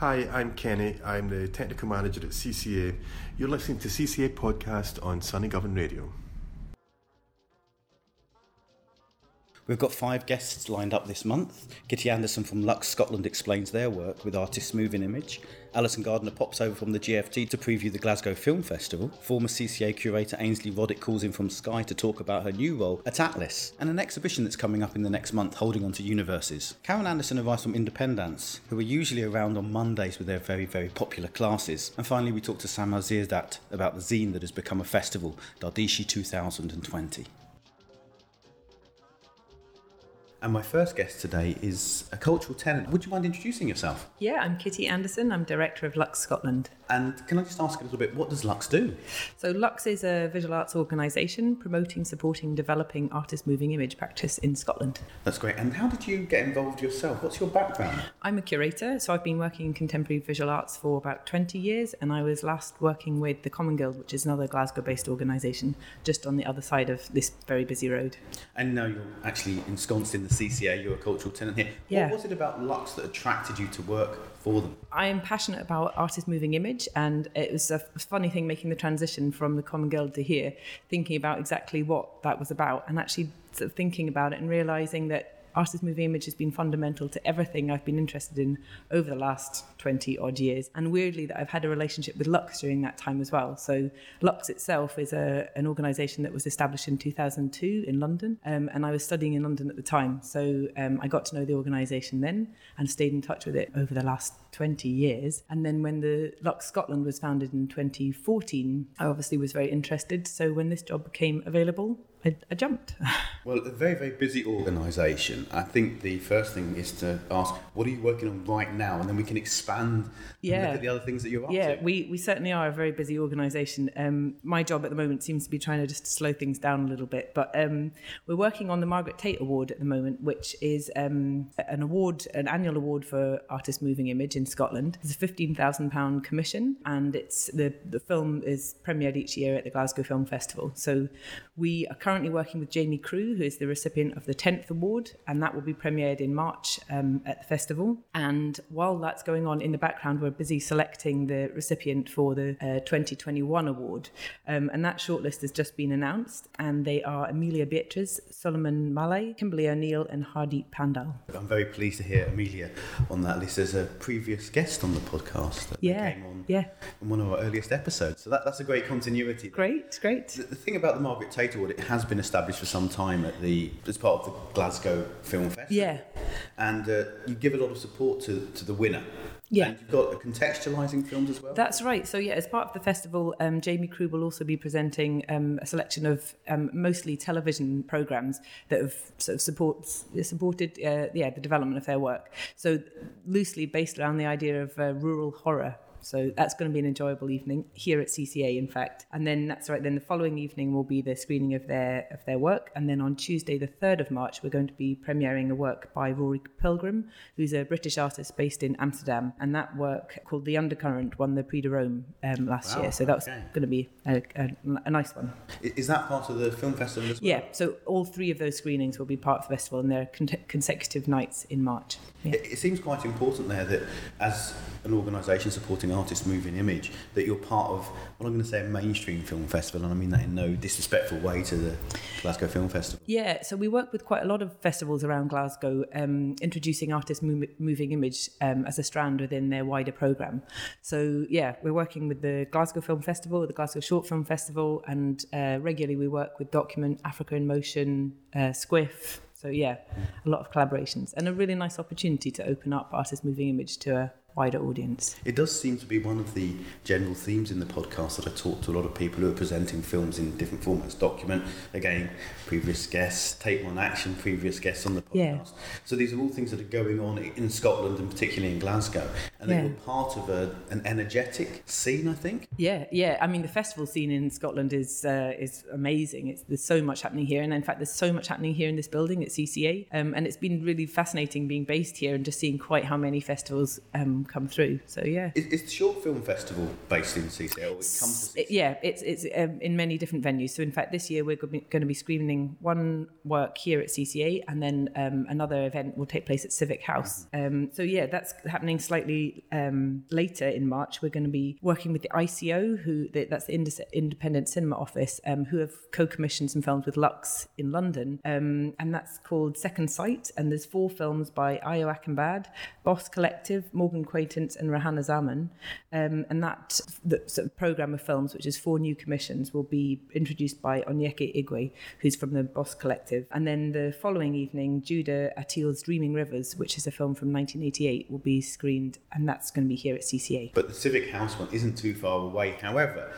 Hi, I'm Kenny. I'm the technical manager at CCA. You're listening to CCA podcast on Sunny Govan Radio. We've got five guests lined up this month. Kitty Anderson from Lux Scotland explains their work with artists moving image. Allison Gardner pops over from the GFT to preview the Glasgow Film Festival. Former CCA curator Ainslie Roddick calls in from Skye to talk about her new role at Atlas and an exhibition that's coming up in the next month holding on to universes. Karen Anderson arrives from Indepen-dance, who are usually around on Mondays with their very, very popular classes. And finally, we talk to Samar Ziadat about the zine that has become a festival, Dardishi 2020. And my first guest today is a cultural tenant. Would you mind introducing yourself? Yeah, I'm Kitty Anderson. I'm director of Lux Scotland. And can I just ask a little bit, what does Lux do? So, Lux is a visual arts organisation promoting, supporting, developing artist moving image practice in Scotland. That's great. And how did you get involved yourself? What's your background? I'm a curator, so I've been working in contemporary visual arts for about 20 years, and I was last working with the Common Guild, which is another Glasgow based organisation, just on the other side of this very busy road. And now you're actually ensconced in the CCA, you're a cultural tenant here. Yeah. What was it about Lux that attracted you to work for them? I am passionate about artist moving image, and it was a funny thing making the transition from the Common Guild to here, thinking about exactly what that was about, and actually sort of thinking about it and realizing that artist moving image has been fundamental to everything I've been interested in over the last 20 odd years. And weirdly, that I've had a relationship with Lux during that time as well. So, Lux itself is a, an organisation that was established in 2002 in London, um, and I was studying in London at the time. So, um, I got to know the organisation then and stayed in touch with it over the last 20 years. And then when the Lux Scotland was founded in 2014, I obviously was very interested. So, when this job became available, I, I jumped. Well, a very, very busy organisation. I think the first thing is to ask, what are you working on right now? And then we can expand and Yeah. look at the other things that you're up Yeah, to. we, we certainly are a very busy organisation. Um, my job at the moment seems to be trying to just slow things down a little bit. But um, we're working on the Margaret Tait Award at the moment, which is um, an award, an annual award for artist moving image in Scotland. It's a fifteen thousand pound commission, and it's the the film is premiered each year at the Glasgow Film Festival. So we are currently working with Jamie Crewe, who is the recipient of the tenth award, and that will be premiered in March um, at the festival. And while that's going on in the background, we're busy selecting the recipient for the uh, 2021 award. Um, and that shortlist has just been announced, and they are Amelia Beatriz, Sulaïman Majali, Kimberly O'Neill, and Hardeep Pandhal. I'm very pleased to hear Amelia on that list as a previous guest on the podcast that Yeah, came on yeah. in one of our earliest episodes. So that, that's a great continuity. Great, great. The, the thing about the Margaret Tait Award, it has been established for some time at the as part of the Glasgow Film Festival. Yeah. And uh, you give a lot of support to, to the winner. Yeah. And you've got a contextualising films as well. That's right. So yeah, as part of the festival, um, Jamie Crewe will also be presenting um, a selection of um, mostly television programs that have sort of supports supported uh, yeah the development of their work. So loosely based around the idea of uh, rural horror. So that's going to be an enjoyable evening here at CCA, in fact. And then that's right. Then the following evening will be the screening of their of their work. And then on Tuesday, the third of March, we're going to be premiering a work by Rory Pilgrim, who's a British artist based in Amsterdam. And that work called The Undercurrent won the Prix de Rome um, last Wow, year. So that's okay. going to be a, a, a nice one. Is that part of the film festival as well? Yeah. So all three of those screenings will be part of the festival, and they're con- consecutive nights in March. Yeah. It, it seems quite important there that as an organisation supporting artists moving image, that you're part of what I'm going to say a mainstream film festival, and I mean that in no disrespectful way to the Glasgow Film Festival. Yeah, so we work with quite a lot of festivals around Glasgow, um, introducing artist mo- moving image um, as a strand within their wider programme. So yeah, we're working with the Glasgow Film Festival, the Glasgow Short Film Festival, and uh, regularly we work with Document, Africa in Motion, uh, SQIFF. So yeah, a lot of collaborations and a really nice opportunity to open up artist moving image to a wider audience. It does seem to be one of the general themes in the podcast that I talk to a lot of people who are presenting films in different formats. Document, again, previous guests, Take One Action, previous guests on the podcast. Yeah. So these are all things that are going on in Scotland and particularly in Glasgow. And Yeah. they were part of a, an energetic scene, I think. Yeah, yeah. I mean, the festival scene in Scotland is uh, is amazing. It's, there's so much happening here, and in fact, there's so much happening here in this building at CCA. Um, and it's been really fascinating being based here and just seeing quite how many festivals um, come through. So yeah. Is, is the Short Film Festival based in CCA? It comes It- yeah, it's it's um, in many different venues. So in fact, this year we're going to be screening one work here at CCA, and then um, another event will take place at Civic House. Um, so yeah, that's happening slightly um, later in March, we're going to be working with the ICO, who that's the Independent Cinema Office, um, who have co-commissioned some films with Lux in London, um, and that's called Second Sight. And there's four films by Ayo Akingbade, Boss Collective, Morgan Quaintance, and Rehana Zaman. Um, and that the sort of program of films, which is four new commissions, will be introduced by Onyeka Igwe, who's from the Boss Collective. And then the following evening, Judah Attille's Dreaming Rivers, which is a film from 1988, will be screened, and that's going to be here at CCA. But the Civic House one isn't too far away. However,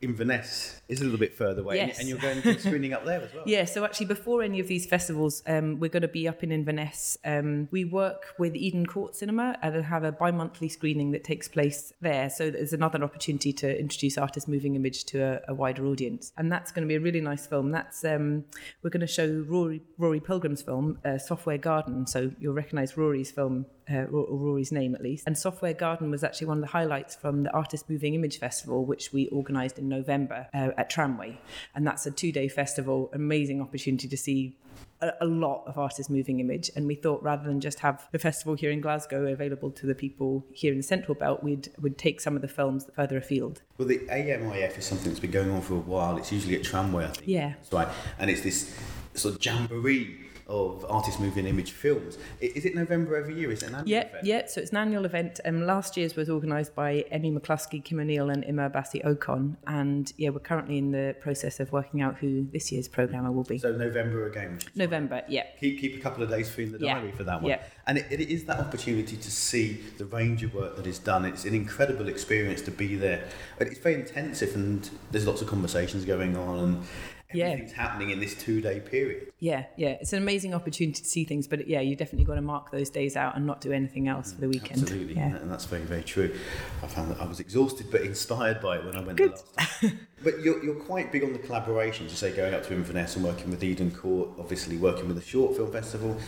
Inverness is a little bit further away, yes. and you're going to be screening up there as well. Yeah, so actually, before any of these festivals, um, we're going to be up in Inverness. Um, we work with Eden Court Cinema and have a bi monthly screening that takes place there. So there's another opportunity to introduce artist moving image to a, a wider audience. And that's going to be a really nice film. That's um, We're going to show Rory, Rory Pilgrim's film, uh, Software Garden. So you'll recognise Rory's film uh, or Rory's name at least. And Software Garden was actually one of the highlights from the Artist Moving Image Festival, which we organised in November uh, at Tramway. And that's a two day festival, amazing opportunity to see a, a, lot of artists moving image and we thought rather than just have the festival here in Glasgow available to the people here in the central belt we'd would take some of the films further afield. Well the AMIF is something that's been going on for a while. It's usually at Tramway I think. Yeah. That's right and it's this sort of jamboree of artist moving image films. Is it November every year? Is it an annual yeah, event? Yeah, so it's an annual event. Um, last year's was organised by Emmie McLuskie, Kim O'Neill, and Emma Bassi Ocon. And yeah, we're currently in the process of working out who this year's programmer will be. So November again. November, yeah. Keep keep a couple of days free in the diary yeah. for that one. Yeah. And it, it is that opportunity to see the range of work that is done. It's an incredible experience to be there. But It's very intensive, and there's lots of conversations going on, and everything's yeah. happening in this two day period. Yeah, yeah. It's an amazing opportunity to see things, but yeah, you definitely got to mark those days out and not do anything else for the weekend. Absolutely, yeah. and that's very, very true. I found that I was exhausted but inspired by it when I went Good. the last time. but you're, you're quite big on the collaborations, you say going up to Inverness and working with Eden Court, obviously working with the Short Film Festival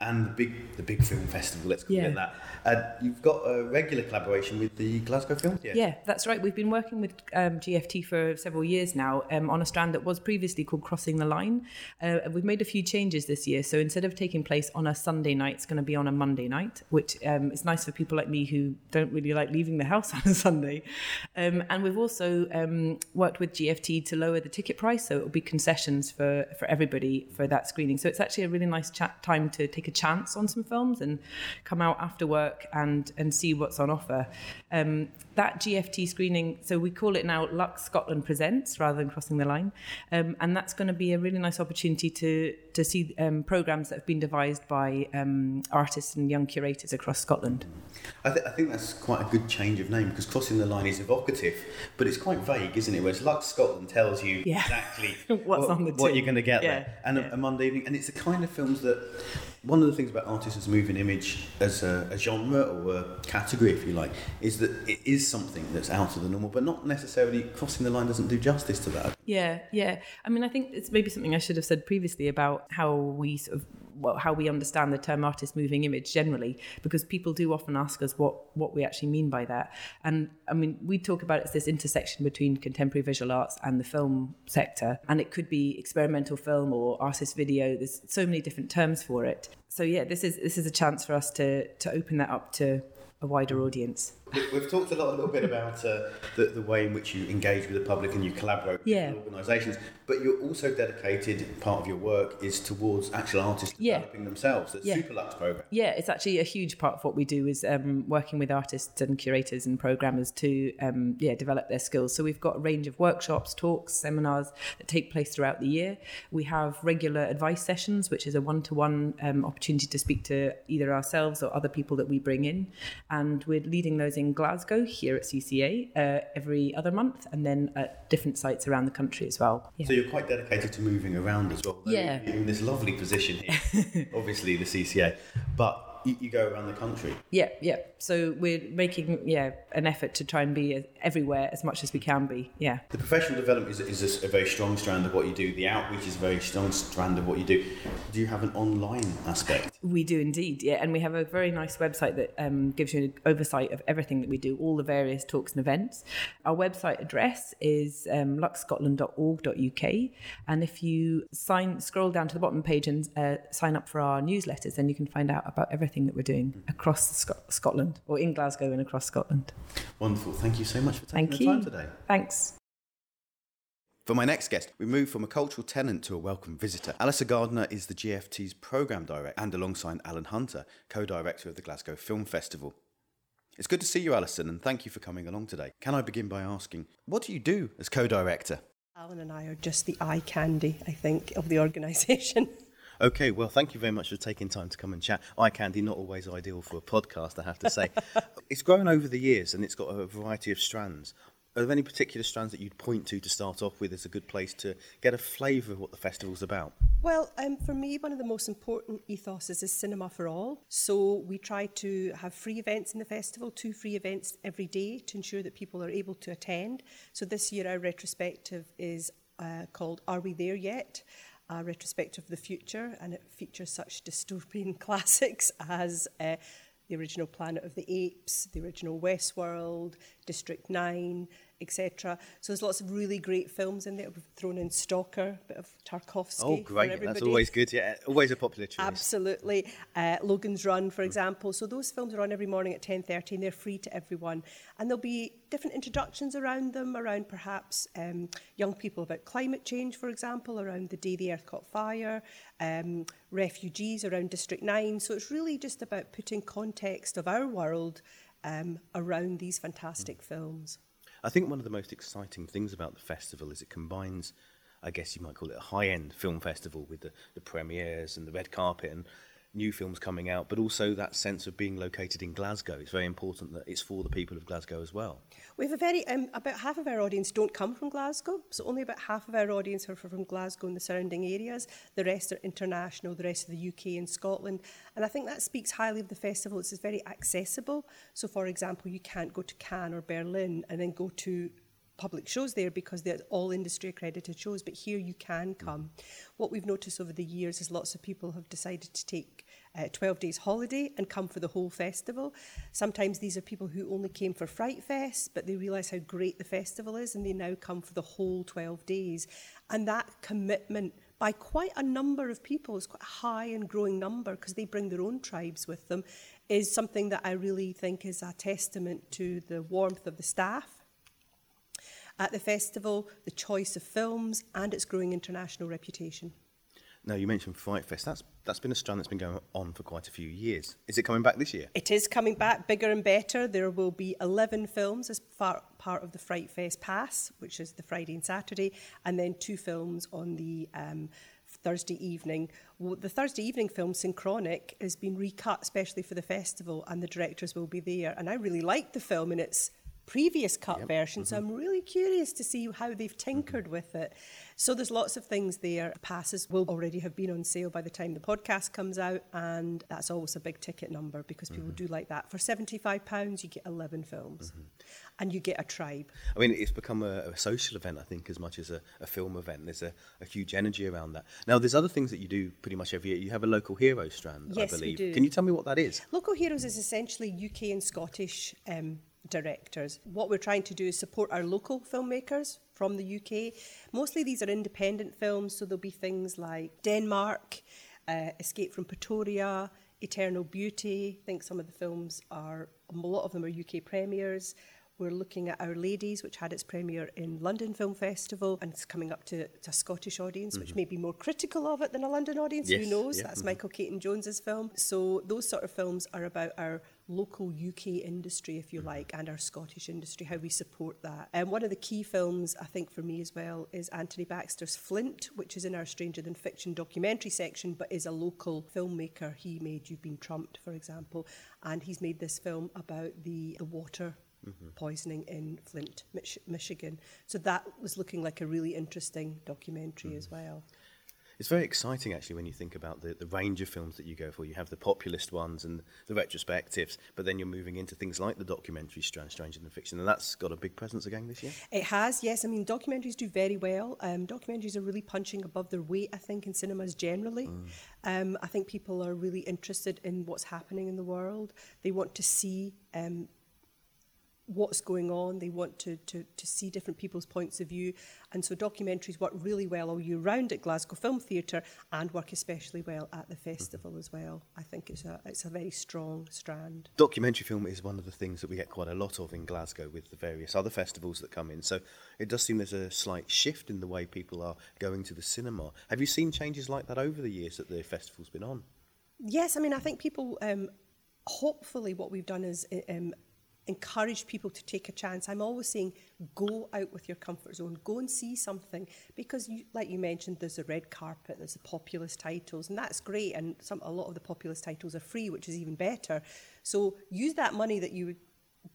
and the big the big film festival. Let's call yeah. it that. And you've got a regular collaboration with the Glasgow Film Theatre. Yeah, that's right. We've been working with um, GFT for several years now um, on a strand that was previously called Crossing the Line. Uh, we've made a few changes this year. So instead of taking place on a Sunday night, it's going to be on a Monday night, which um, is nice for people like me who don't really like leaving the house on a Sunday. Um, and we've also um, worked with GFT to lower the ticket price, so it will be concessions for for everybody for that screening. So it's actually a really nice chat time to take a chance on some films and come out after work and and see what's on offer. Um, that GFT screening, so we call it now Lux Scotland Presents rather than Crossing the Line, um, and that's going to be a really nice opportunity to to see um, programs that have been devised by um, artists and young curators across Scotland. I, th- I, think that's quite a good change of name because Crossing the Line is evocative, but it's quite vague, isn't it? Whereas Lux Scotland tells you yeah. exactly what's what, on the what you're going to get yeah. there, and yeah. a, a Monday evening, and it's the kind of films that one of the things about artists as moving image as a, a, genre or a category, if you like, is that it is something that's out of the normal, but not necessarily crossing the line doesn't do justice to that. Yeah, yeah. I mean, I think it's maybe something I should have said previously about how we sort of well, how we understand the term artist moving image generally, because people do often ask us what what we actually mean by that. And I mean, we talk about it's this intersection between contemporary visual arts and the film sector, and it could be experimental film or artist video. There's so many different terms for it. So yeah, this is this is a chance for us to to open that up to a wider audience. We've talked a lot, a little bit about uh, the, the way in which you engage with the public and you collaborate with yeah. organisations, but you're also dedicated. Part of your work is towards actual artists yeah. developing themselves. The yeah. Superlux program. Yeah, it's actually a huge part of what we do is um, working with artists and curators and programmers to um, yeah develop their skills. So we've got a range of workshops, talks, seminars that take place throughout the year. We have regular advice sessions, which is a one-to-one um, opportunity to speak to either ourselves or other people that we bring in, and we're leading those in Glasgow here at CCA uh, every other month, and then at different sites around the country as well. Yeah. So you're quite dedicated to moving around as well. Yeah. You're in this lovely position here, obviously the CCA, but you, you, go around the country. Yeah, yeah. So we're making yeah an effort to try and be everywhere as much as we can be. Yeah. The professional development is, is a, a very strong strand of what you do. The outreach is a very strong strand of what you do. Do you have an online aspect? We do indeed. Yeah, and we have a very nice website that um, gives you an oversight of everything that we do, all the various talks and events. Our website address is um, luxscotland.org.uk, and if you sign scroll down to the bottom page and uh, sign up for our newsletters, then you can find out about everything everything that we're doing mm-hmm. across Sc- Scotland or in Glasgow and across Scotland. Wonderful. Thank you so much for taking Thank the you. time today. Thanks. For my next guest, we move from a cultural tenant to a welcome visitor. Allison Gardner is the GFT's programme director and alongside Alan Hunter, co-director of the Glasgow Film Festival. It's good to see you, Allison, and thank you for coming along today. Can I begin by asking, what do you do as co-director? Alan and I are just the eye candy, I think, of the organisation. Okay, well, thank you very much for taking time to come and chat. Eye candy, not always ideal for a podcast, I have to say. it's grown over the years and it's got a variety of strands. Are there any particular strands that you'd point to to start off with as a good place to get a flavour of what the festival's about? Well, um, for me, one of the most important ethoses is cinema for all. So we try to have free events in the festival, two free events every day to ensure that people are able to attend. So this year, our retrospective is uh, called Are We There Yet? A retrospective of the future, and it features such dystopian classics as uh, the original Planet of the Apes, the original Westworld, District 9, etc. So there's lots of really great films in there. We've thrown in Stalker, a bit of Tarkovsky. Oh, great. That's always good. Yeah, always a popular choice. Absolutely. Uh, Logan's Run, for example. So those films are on every morning at 10.30 and they're free to everyone. And there'll be different introductions around them, around perhaps um, young people about climate change, for example, around the day the Earth caught fire, um, refugees around District 9. So it's really just about putting context of our world um, around these fantastic films. I think one of the most exciting things about the festival is it combines, I guess you might call it a high end film festival with the, the premieres and the red carpet and new films coming out, but also that sense of being located in Glasgow. It's very important that it's for the people of Glasgow as well. We have a very, um, about half of our audience don't come from Glasgow, so only about half of our audience are from Glasgow and the surrounding areas. The rest are international, the rest of the UK and Scotland. And I think that speaks highly of the festival. It's very accessible. So, for example, you can't go to Cannes or Berlin and then go to public shows there because they're all industry accredited shows, but here you can come. What we've noticed over the years is lots of people have decided to take uh, 12 days holiday and come for the whole festival. Sometimes these are people who only came for Fright Fest, but they realise how great the festival is and they now come for the whole 12 days. And that commitment by quite a number of people, it's quite a high and growing number because they bring their own tribes with them, is something that I really think is a testament to the warmth of the staff at the festival, the choice of films, and its growing international reputation. Now, you mentioned Fright Fest. That's, that's been a strand that's been going on for quite a few years. Is it coming back this year? It is coming back bigger and better. There will be 11 films as far, part of the Fright Fest Pass, which is the Friday and Saturday, and then two films on the um, Thursday evening. Well, the Thursday evening film, Synchronic, has been recut especially for the festival, and the directors will be there. And I really liked the film in its previous cut yep. version, mm-hmm. so I'm really curious to see how they've tinkered mm-hmm. with it. So there's lots of things there. Passes will already have been on sale by the time the podcast comes out, and that's always a big ticket number because people mm-hmm. do like that. For £75, you get 11 films. Mm-hmm. And you get a tribe. I mean, it's become a, a social event, I think, as much as a, a film event. There's a, a, huge energy around that. Now, there's other things that you do pretty much every year. You have a local hero strand, yes, I believe. We do. Can you tell me what that is? Local Heroes is essentially UK and Scottish um, directors. What we're trying to do is support our local filmmakers from the UK. Mostly these are independent films, so there'll be things like Denmark, uh, Escape from Pretoria, Eternal Beauty. I think some of the films are, a lot of them are UK premieres. We're looking at Our Ladies, which had its premiere in London Film Festival, and it's coming up to, to a Scottish audience, mm-hmm. which may be more critical of it than a London audience. Yes, Who knows? yeah, That's mm-hmm. Michael Caton Jones's film. So those sort of films are about our local UK industry, if you Mm-hmm. like, and our Scottish industry, how we support that. And one of the key films, I think, for me as well, is Anthony Baxter's Flint, which is in our Stranger Than Fiction documentary section, but is a local filmmaker. He made You've Been Trumped, for example, and he's made this film about the, the water Mm-hmm. poisoning in Flint, Mich- Michigan. So that was looking like a really interesting documentary mm. as well. It's very exciting, actually, when you think about the, the range of films that you go for. You have the populist ones and the retrospectives, but then you're moving into things like the documentary strand, Stranger Than Fiction, and that's got a big presence again this year. It has, yes. I mean, documentaries do very well. Um, documentaries are really punching above their weight, I think, in cinemas generally. Mm. Um, I think people are really interested in what's happening in the world. They want to see um, what's going on. They want to, to, to see different people's points of view. And so documentaries work really well all year round at Glasgow Film Theatre and work especially well at the festival as well. I think it's a, it's a very strong strand. Documentary film is one of the things that we get quite a lot of in Glasgow with the various other festivals that come in. So it does seem there's a slight shift in the way people are going to the cinema. Have you seen changes like that over the years that the festival's been on? Yes, I mean, I think people, um, hopefully, what we've done is um, encourage people to take a chance. I'm always saying, go out with your comfort zone, go and see something, because, you, like you mentioned, there's a red carpet, there's the populist titles, and that's great. And some, a lot of the populist titles are free, which is even better. So use that money that you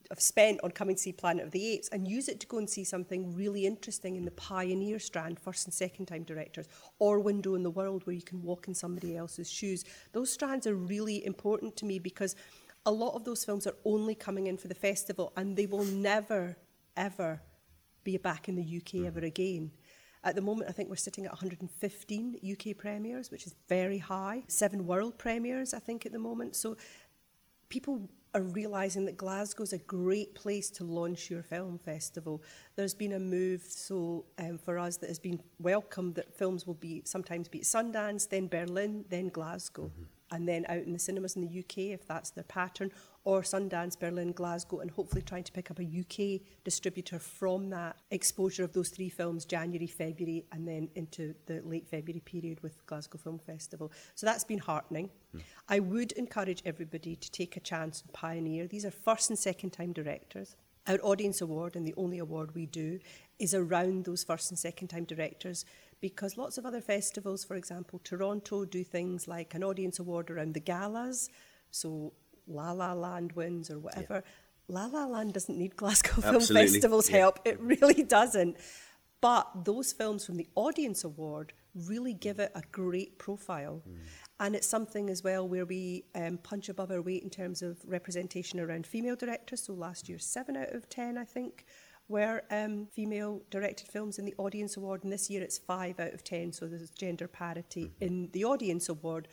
have spent on coming to see Planet of the Apes and use it to go and see something really interesting in the pioneer strand, first and second time directors, or window in the world where you can walk in somebody else's shoes. Those strands are really important to me because a lot of those films are only coming in for the festival and they will never, ever be back in the UK mm. ever again. At the moment, I think we're sitting at 115 UK premieres, which is very high. Seven world premieres, I think, at the moment. So people are realising that Glasgow is a great place to launch your film festival. There's been a move so um, for us that has been welcomed that films will be sometimes be at Sundance, then Berlin, then Glasgow. Mm-hmm and then out in the cinemas in the UK if that's their pattern, or Sundance, Berlin, Glasgow, and hopefully trying to pick up a UK distributor from that exposure of those three films, January, February, and then into the late February period with Glasgow Film Festival. So that's been heartening. Mm. I would encourage everybody to take a chance and pioneer. These are first and second time directors. Our audience award, and the only award we do, is around those first and second time directors because lots of other festivals, for example, Toronto do things like an audience award around the galas, so La La Land wins or whatever. Yeah. La La Land doesn't need Glasgow Film Festival's yeah. help, it really doesn't. But those films from the Audience Award really give it a great profile. Mm. And it's something as well where we um, punch above our weight in terms of representation around female directors. So last year, seven out of 10, I think, were um, female directed films in the Audience Award, and this year it's five out of ten, so there's gender parity mm-hmm. in the Audience Award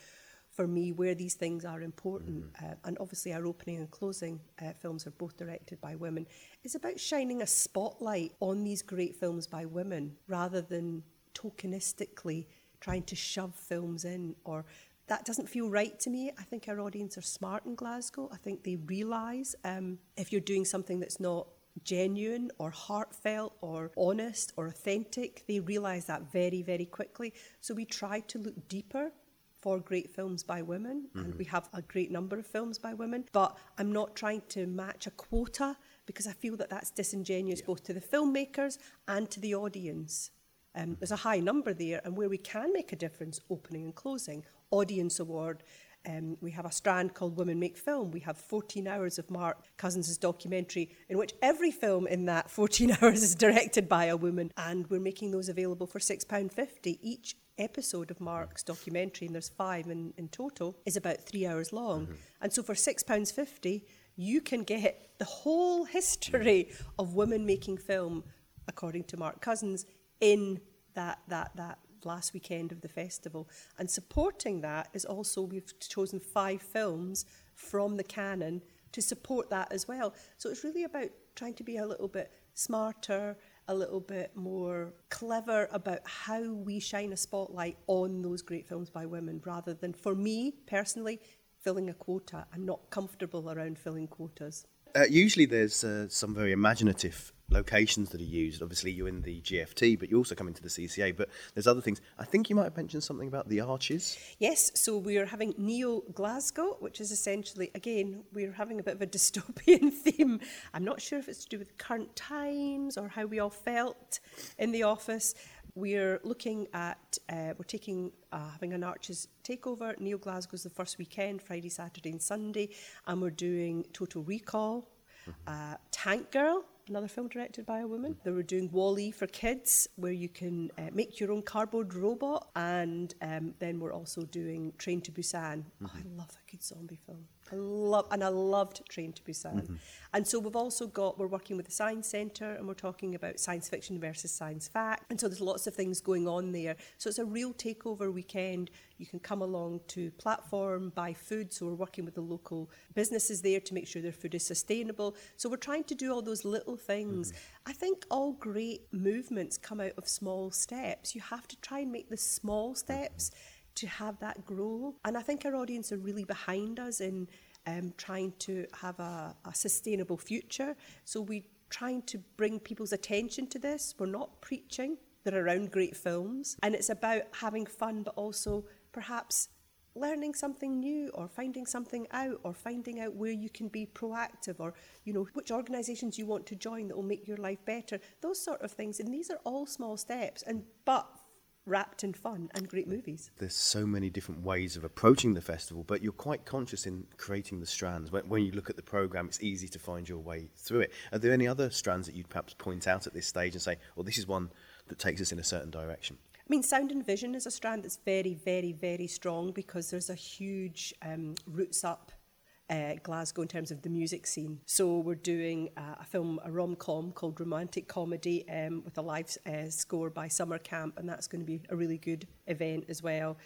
for me where these things are important. Mm-hmm. Uh, and obviously, our opening and closing uh, films are both directed by women. It's about shining a spotlight on these great films by women rather than tokenistically trying to shove films in or that doesn't feel right to me. I think our audience are smart in Glasgow. I think they realise um, if you're doing something that's not genuine or heartfelt or honest or authentic. They realise that very, very quickly. So we try to look deeper for great films by women, mm-hmm. and we have a great number of films by women. But I'm not trying to match a quota because I feel that that's disingenuous yeah. both to the filmmakers and to the audience. Um, there's a high number there, and where we can make a difference, opening and closing, audience award, um, we have a strand called Women Make Film. We have 14 hours of Mark Cousins' documentary, in which every film in that 14 hours is directed by a woman. And we're making those available for £6.50 each episode of Mark's documentary, and there's five in, in total, is about three hours long. Mm-hmm. And so for £6.50, you can get the whole history of women making film, according to Mark Cousins, in that, that, that last weekend of the festival. And supporting that is also, we've chosen five films from the canon to support that as well. So it's really about trying to be a little bit smarter, a little bit more clever about how we shine a spotlight on those great films by women rather than, for me personally, filling a quota. I'm not comfortable around filling quotas. Uh, usually there's uh, some very imaginative locations that are used. Obviously, you're in the GFT, but you also come into the CCA. But there's other things. I think you might have mentioned something about the arches. Yes, so we are having Neo Glasgow, which is essentially, again, we're having a bit of a dystopian theme. I'm not sure if it's to do with current times or how we all felt in the office. We're looking at, uh, we're taking, uh, having an arches takeover. Neo Glasgow's the first weekend, Friday, Saturday, and Sunday, and we're doing Total Recall, mm-hmm. uh, Tank Girl, another film directed by a woman. They were doing Wall-E for kids, where you can uh, make your own cardboard robot, and um, then we're also doing Train to Busan. Mm-hmm. Oh, I love a good zombie film. I love and I loved Train to Busan. Mm-hmm. And so we've also got we're working with the Science Centre and we're talking about science fiction versus science fact. And so there's lots of things going on there. So it's a real takeover weekend. You can come along to platform, buy food. So we're working with the local businesses there to make sure their food is sustainable. So we're trying to do all those little things. Mm-hmm. I think all great movements come out of small steps. You have to try and make the small steps. Mm-hmm to have that grow. And I think our audience are really behind us in um, trying to have a, a sustainable future. So we're trying to bring people's attention to this. We're not preaching, they're around great films. And it's about having fun, but also perhaps learning something new or finding something out or finding out where you can be proactive or you know which organizations you want to join that will make your life better those sort of things and these are all small steps and but wrapped in fun and great movies. There's so many different ways of approaching the festival, but you're quite conscious in creating the strands. When, when you look at the programme, it's easy to find your way through it. Are there any other strands that you'd perhaps point out at this stage and say, well, this is one that takes us in a certain direction? I mean, sound and vision is a strand that's very, very, very strong because there's a huge um, roots up uh, Glasgow in terms of the music scene. So we're doing uh, a film, a rom-com called Romantic Comedy um, with a live uh, score by Summer Camp, and that's going to be a really good event as well.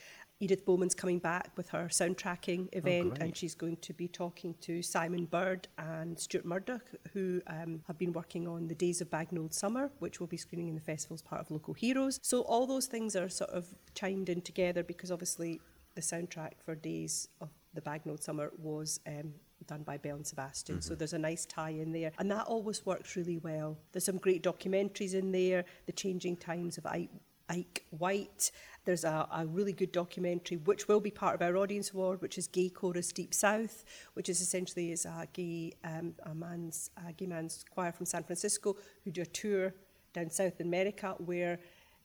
Edith Bowman's coming back with her soundtracking oh, event, oh, and she's going to be talking to Simon Bird and Stuart Murdoch, who um, have been working on The Days of Bagnold Summer, which will be screening in the festival as part of Local Heroes. So all those things are sort of chimed in together because obviously the soundtrack for Days of the Bagnold Summer was um, done by Belle and Sebastian. Mm-hmm. So there's a nice tie in there. And that always works really well. There's some great documentaries in there, The Changing Times of Ike, Ike White. There's a, a, really good documentary, which will be part of our audience award, which is Gay Chorus Deep South, which is essentially is a gay um, a man's a gay man's choir from San Francisco who do a tour down South America where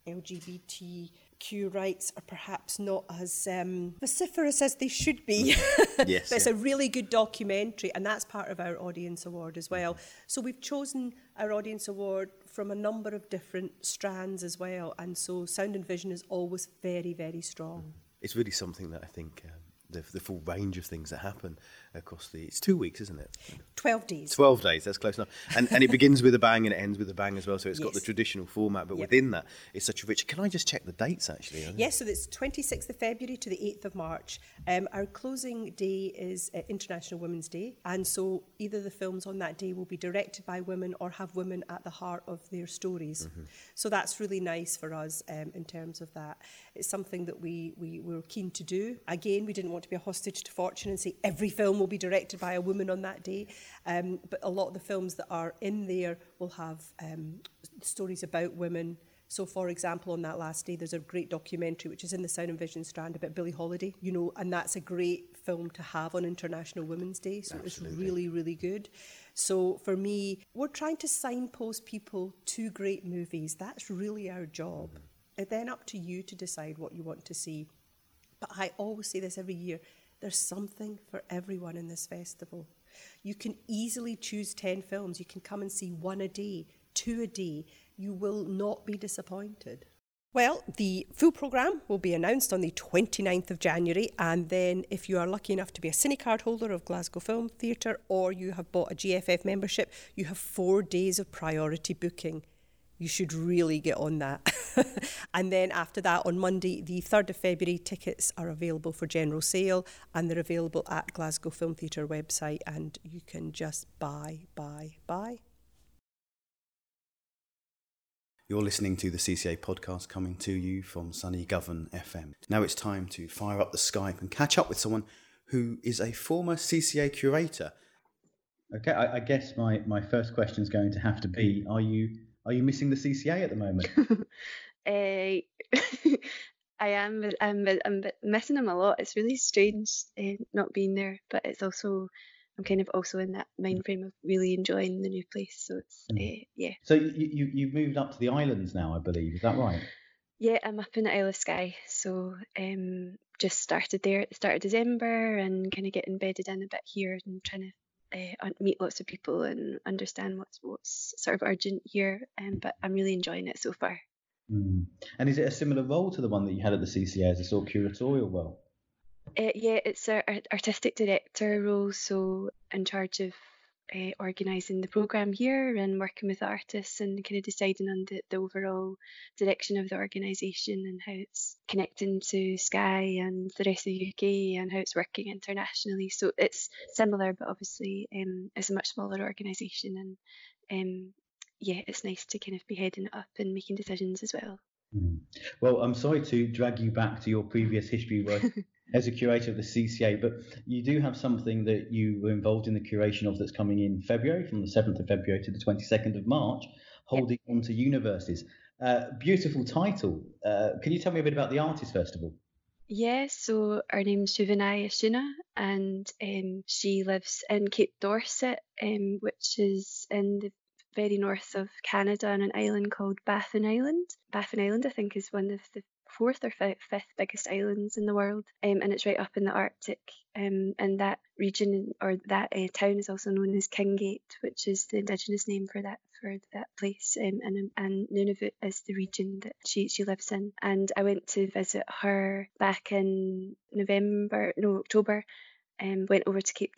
LGBT Q rights are perhaps not as um, vociferous as they should be. yes, but it's yeah. a really good documentary, and that's part of our Audience Award as well. So we've chosen our Audience Award from a number of different strands as well, and so sound and vision is always very, very strong. It's really something that I think um, the, the full range of things that happen across the. It's two weeks, isn't it? 12 days. 12 days, that's close enough. And, and it begins with a bang and it ends with a bang as well. So it's yes. got the traditional format, but yep. within that, it's such a rich. Can I just check the dates actually? Yes, so it's 26th of February to the 8th of March. Um, our closing day is uh, International Women's Day. And so either the films on that day will be directed by women or have women at the heart of their stories. Mm-hmm. So that's really nice for us um, in terms of that. It's something that we, we were keen to do. Again, we didn't want to be a hostage to fortune and say every film will be directed by a woman on that day. Um, but a lot of the films that are in there will have um, stories about women. So, for example, on that last day, there's a great documentary which is in the Sound and Vision strand about Billie Holiday, you know, and that's a great film to have on International Women's Day. So Absolutely. it's really, really good. So for me, we're trying to signpost people to great movies. That's really our job. Mm-hmm. And then up to you to decide what you want to see. But I always say this every year there's something for everyone in this festival. You can easily choose 10 films. You can come and see one a day, two a day. You will not be disappointed. Well, the full programme will be announced on the 29th of January, and then if you are lucky enough to be a Cinecard holder of Glasgow Film Theatre or you have bought a GFF membership, you have four days of priority booking you should really get on that. and then after that, on Monday, the 3rd of February, tickets are available for general sale and they're available at Glasgow Film Theatre website and you can just buy, buy, buy. You're listening to the CCA podcast coming to you from sunny Govan FM. Now it's time to fire up the Skype and catch up with someone who is a former CCA curator. Okay, I, I guess my, my first question is going to have to be Are you are you missing the CCA at the moment? uh, I am. I'm, I'm missing them a lot. It's really strange uh, not being there, but it's also I'm kind of also in that mind frame of really enjoying the new place. So it's mm. uh, yeah. So you, you you've moved up to the islands now, I believe. Is that right? Yeah, I'm up in the Isle of Skye. So um, just started there at the start of December and kind of getting embedded in a bit here and trying to uh, meet lots of people and understand what's what's sort of urgent here. Um, but I'm really enjoying it so far. Mm. And is it a similar role to the one that you had at the CCA as a sort of curatorial role? Uh, yeah, it's a artistic director role, so in charge of uh, organising the programme here and working with artists and kind of deciding on the, the overall direction of the organisation and how it's connecting to Skye and the rest of the UK and how it's working internationally. So it's similar, but obviously um, it's a much smaller organisation and um, yeah, it's nice to kind of be heading up and making decisions as well. Mm. Well, I'm sorry to drag you back to your previous history work as a curator of the CCA, but you do have something that you were involved in the curation of that's coming in February, from the 7th of February to the 22nd of March, holding on to universes. Uh, beautiful title. Uh, can you tell me a bit about the artist, first of all? Yeah, so her name's Shuvinai Ashoona, and um, she lives in Cape Dorset, um, which is in the very north of Canada on an island called Baffin Island. Baffin Island, I think, is one of the fourth or fifth biggest islands in the world, um, and it's right up in the Arctic. Um, and that region or that uh, town is also known as Kinngait, which is the indigenous name for that for that place. Um, and and Nunavut is the region that she she lives in. And I went to visit her back in November, no October. Um, went over to Cape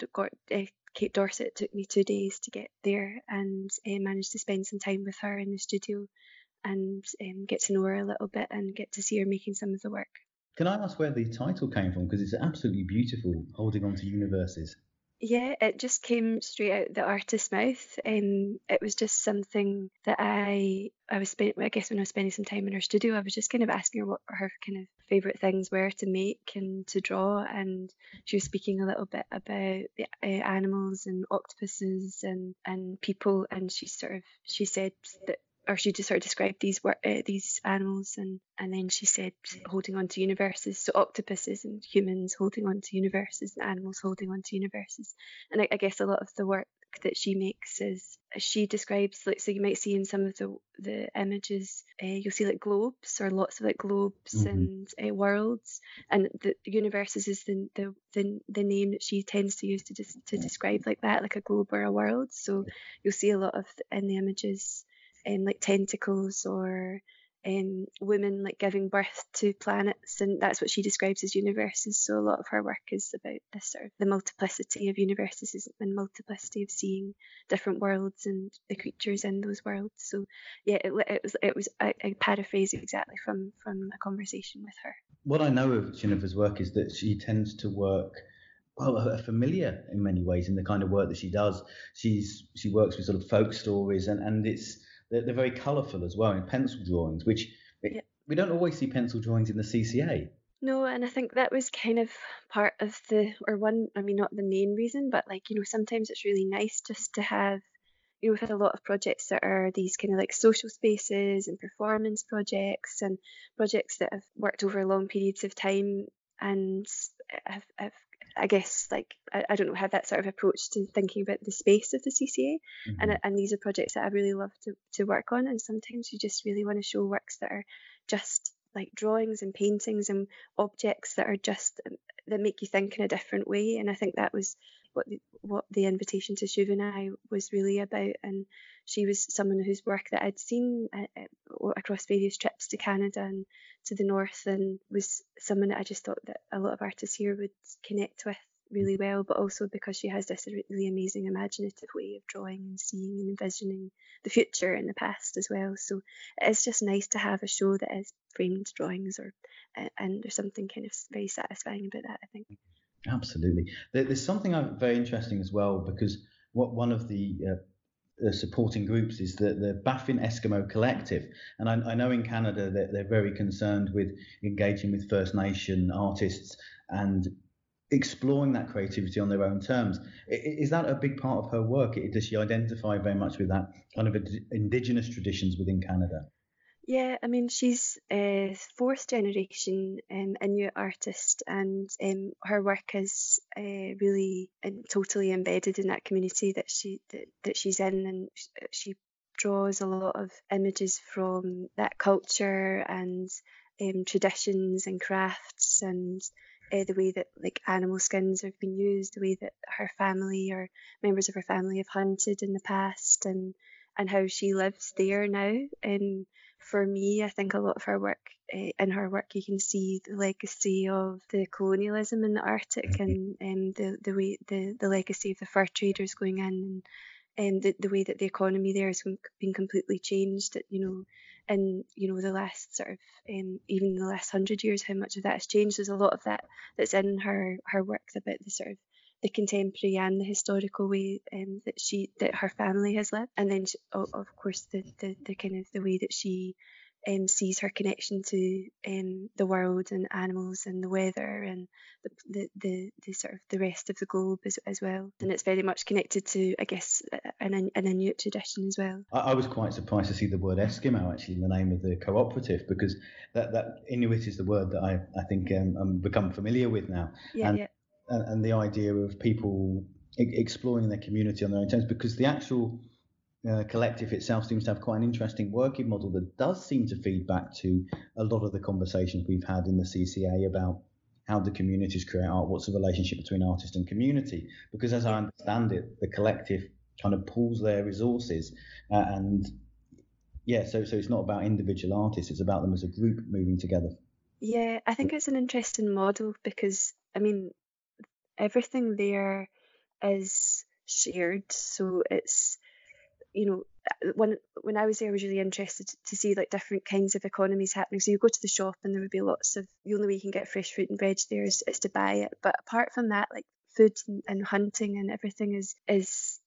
Cape Dorset. It took me two days to get there and uh, managed to spend some time with her in the studio and um, get to know her a little bit and get to see her making some of the work. Can I ask where the title came from? Because it's absolutely beautiful, holding on to universes. Yeah, it just came straight out the artist's mouth. Um, it was just something that I I was spending. I guess when I was spending some time in her studio, I was just kind of asking her what her kind of favorite things were to make and to draw, and she was speaking a little bit about the uh, animals and octopuses and and people, and she sort of she said that or she just sort of described these uh, these animals and and then she said holding on to universes so octopuses and humans holding on to universes and animals holding on to universes. And I, I guess a lot of the work that she makes is she describes like so you might see in some of the the images uh, you'll see like globes or lots of like globes mm-hmm. and uh, worlds. And the universes is the, the the the name that she tends to use to just to describe like that like a globe or a world. So you'll see a lot of in the images um, like tentacles or um, women like giving birth to planets, and that's what she describes as universes. So a lot of her work is about this sort of the multiplicity of universes and multiplicity of seeing different worlds and the creatures in those worlds. So yeah, it, it was it was I, paraphrase exactly from from a conversation with her. What I know of Jennifer's work is that she tends to work well familiar in many ways in the kind of work that she does. She's she works with sort of folk stories and and it's they're, they're very colourful as well in pencil drawings, which yeah. we don't always see pencil drawings in the CCA. No, and I think that was kind of part of the, or one, I mean, not the main reason, but like, you know, sometimes it's really nice just to have, you know, we've had a lot of projects that are these kind of like social spaces and performance projects and projects that have worked over long periods of time and have, have I guess like I, I, don't know have that sort of approach to thinking about the space of the CCA mm-hmm. and and these are projects that I really love to, to work on and sometimes you just really want to show works that are just like drawings and paintings and objects that are just um, that make you think in a different way and I think that was what the, what the invitation to Shuvinai was really about and she was someone whose work that I'd seen uh, uh across various trips to Canada and to the north and was someone that I just thought that a lot of artists here would connect with really well, but also because she has this really amazing imaginative way of drawing and seeing and envisioning the future and the past as well. So it's just nice to have a show that is framed drawings or uh, and there's something kind of very satisfying about that, I think. Absolutely. There's something very interesting as well because what one of the uh, uh, supporting groups is the, the Baffin Eskimo Collective. And I, I know in Canada that they're very concerned with engaging with First Nation artists and exploring that creativity on their own terms. Is that a big part of her work? Does she identify very much with that kind of indigenous traditions within Canada? Yeah, I mean, she's a fourth generation um, Inuit artist, and um, her work is uh, really and totally embedded in that community that she that, that she's in, and she draws a lot of images from that culture and um, traditions and crafts and uh, the way that like animal skins have been used, the way that her family or members of her family have hunted in the past, and and how she lives there now. And for me, I think a lot of her work, uh, in her work, you can see the legacy of the colonialism in the Arctic mm-hmm. and um, the the way the, the legacy of the fur traders going in and um, the, the way that the economy there has been completely changed. You know, in you know the last sort of um, even the last hundred years, how much of that has changed. There's a lot of that that's in her her work about the sort of the contemporary and the historical way um, that she that her family has lived, and then she, of course the, the the kind of the way that she um, sees her connection to um, the world and animals and the weather and the, the, the, the, sort of the rest of the globe as, as well. And it's very much connected to, I guess, an, an Inuit tradition as well. I, I was quite surprised to see the word Eskimo actually in the name of the cooperative because that, that Inuit is the word that I, I think um, I'm become familiar with now. Yeah, and, yeah. And, and the idea of people exploring their community on their own terms because the actual uh, collective itself seems to have quite an interesting working model that does seem to feed back to a lot of the conversations we've had in the CCA about how the communities create art, what's the relationship between artist and community. Because as I understand it, the collective kind of pools their resources uh, and yeah, so so it's not about individual artists, it's about them as a group moving together. Yeah, I think it's an interesting model because I mean everything there is shared, so it's you know, uh, when when I was there, I was really interested to see like different kinds of economies happening. So you go to the shop and there would be lots of the only way you can get fresh fruit and veg there is, is to buy it. But apart from that, like food and, hunting and everything is is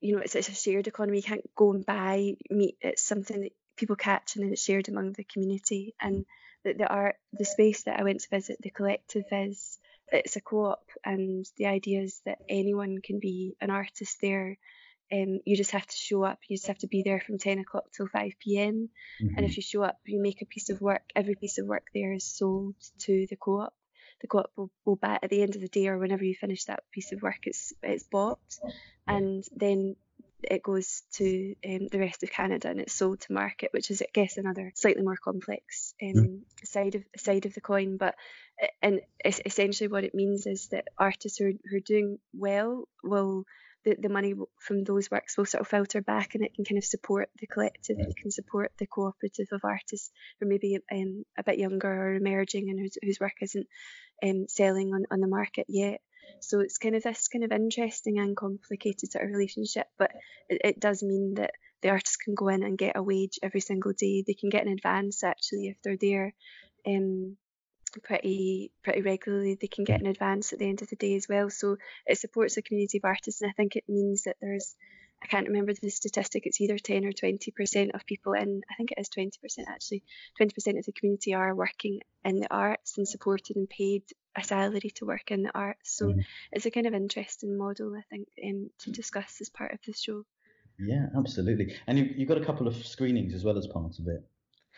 you know it's, it's a shared economy. You can't go and buy meat. It's something that people catch and then it's shared among the community. And the, the art, the space that I went to visit, the collective is it's a co-op, and the idea is that anyone can be an artist there um, you just have to show up. You just have to be there from 10 o'clock till 5 p.m. Mm-hmm. And if you show up, you make a piece of work. Every piece of work there is sold to the co-op. The co-op will, will buy at the end of the day or whenever you finish that piece of work, it's it's bought, and then it goes to um, the rest of Canada and it's sold to market, which is, I guess, another slightly more complex um, mm. side of side of the coin. But and essentially, what it means is that artists who are, who are doing well will the, the money from those works will sort of filter back and it can kind of support the collective, it can support the cooperative of artists who may be um, a bit younger or emerging and whose, whose work isn't um, selling on, on the market yet. So it's kind of this kind of interesting and complicated sort of relationship, but it, it does mean that the artist can go in and get a wage every single day. They can get an advance actually if they're there. Um, pretty pretty regularly. They can get an advance at the end of the day as well. So it supports the community of artists, and I think it means that there's I can't remember the statistic. It's either 10 or 20 percent of people in. I think it is 20 percent actually. 20 percent of the community are working in the arts and supported and paid a salary to work in the arts. So mm. it's a kind of interesting model, I think, um, to discuss as part of the show. Yeah, absolutely. And you, you've got a couple of screenings as well as part of it.